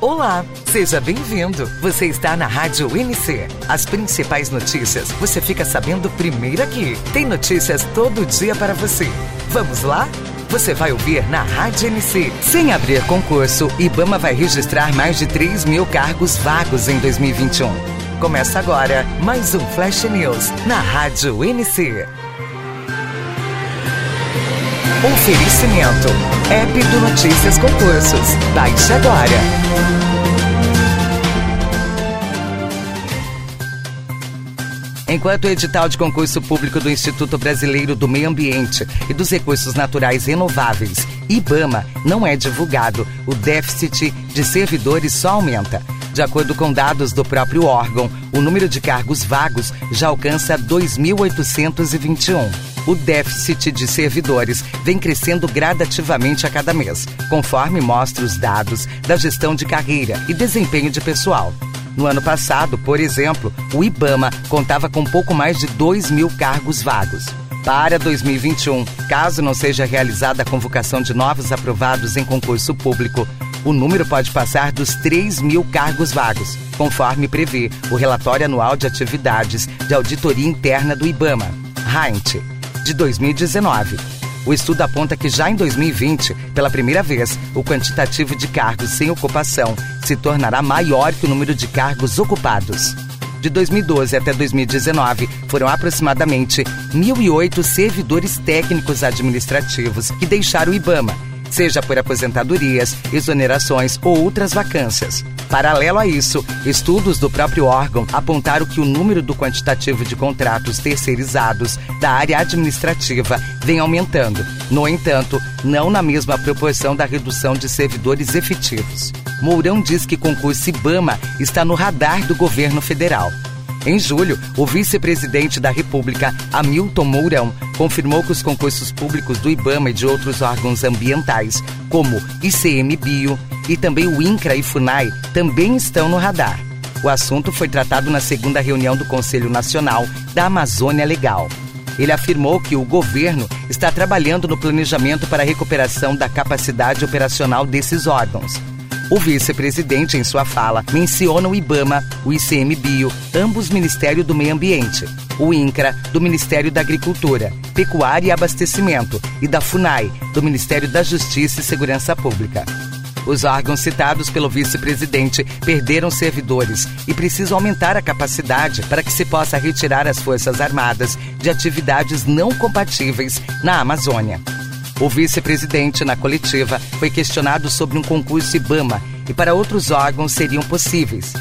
Olá, seja bem-vindo. Você está na Rádio NC. As principais notícias você fica sabendo primeiro aqui. Tem notícias todo dia para você. Vamos lá? Você vai ouvir na Rádio NC. Sem abrir concurso, Ibama vai registrar mais de 3 mil cargos vagos em 2021. Começa agora mais um Flash News na Rádio NC. Oferecimento. App do Notícias Concursos. Baixe agora. Enquanto o edital de concurso público do Instituto Brasileiro do Meio Ambiente e dos Recursos Naturais Renováveis, IBAMA, não é divulgado, o déficit de servidores só aumenta. De acordo com dados do próprio órgão, o número de cargos vagos já alcança 2.821. O déficit de servidores vem crescendo gradativamente a cada mês, conforme mostra os dados da gestão de carreira e desempenho de pessoal. No ano passado, por exemplo, o IBAMA contava com pouco mais de 2 mil cargos vagos. Para 2021, caso não seja realizada a convocação de novos aprovados em concurso público, o número pode passar dos 3 mil cargos vagos, conforme prevê o relatório anual de atividades de auditoria interna do IBAMA, RAINT, de 2019 o estudo aponta que já em 2020, pela primeira vez, o quantitativo de cargos sem ocupação se tornará maior que o número de cargos ocupados. De 2012 até 2019, foram aproximadamente 1.008 servidores técnicos administrativos que deixaram o IBAMA, seja por aposentadorias, exonerações ou outras vacâncias. Paralelo a isso, estudos do próprio órgão apontaram que o número do quantitativo de contratos terceirizados da área administrativa vem aumentando. No entanto, não na mesma proporção da redução de servidores efetivos. Mourão diz que concurso IBAMA está no radar do governo federal. Em julho, o vice-presidente da República, Hamilton Mourão, confirmou que os concursos públicos do IBAMA e de outros órgãos ambientais, como ICMBio e também o INCRA e FUNAI, também estão no radar. O assunto foi tratado na segunda reunião do Conselho Nacional da Amazônia Legal. Ele afirmou que o governo está trabalhando no planejamento para a recuperação da capacidade operacional desses órgãos. O vice-presidente, em sua fala, menciona o IBAMA, o ICMBio, ambos Ministério do Meio Ambiente, o INCRA, do Ministério da Agricultura, Pecuária e Abastecimento, e da FUNAI, do Ministério da Justiça e Segurança Pública. Os órgãos citados pelo vice-presidente perderam servidores e precisam aumentar a capacidade para que se possa retirar as Forças Armadas de atividades não compatíveis na Amazônia. O vice-presidente, na coletiva, foi questionado sobre um concurso IBAMA e para outros órgãos seriam possíveis,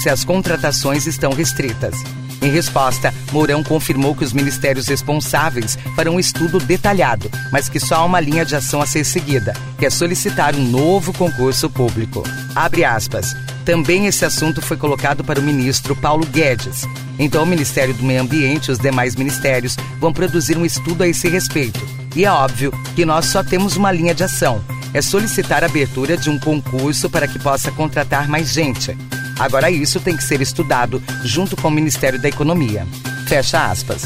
se as contratações estão restritas. Em resposta, Mourão confirmou que os ministérios responsáveis farão um estudo detalhado, mas que só há uma linha de ação a ser seguida, que é solicitar um novo concurso público. Abre aspas. Também esse assunto foi colocado para o ministro Paulo Guedes. Então, o Ministério do Meio Ambiente e os demais ministérios vão produzir um estudo a esse respeito. E é óbvio que nós só temos uma linha de ação: é solicitar a abertura de um concurso para que possa contratar mais gente. Agora, isso tem que ser estudado junto com o Ministério da Economia. Fecha aspas.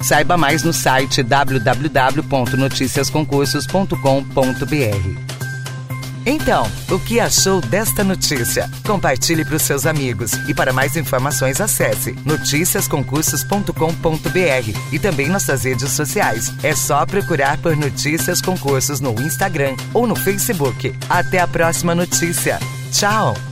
Saiba mais no site www.noticiasconcursos.com.br. Então, o que achou desta notícia? Compartilhe para os seus amigos e para mais informações acesse noticiasconcursos.com.br e também nossas redes sociais. É só procurar por Notícias Concursos no Instagram ou no Facebook. Até a próxima notícia. Tchau!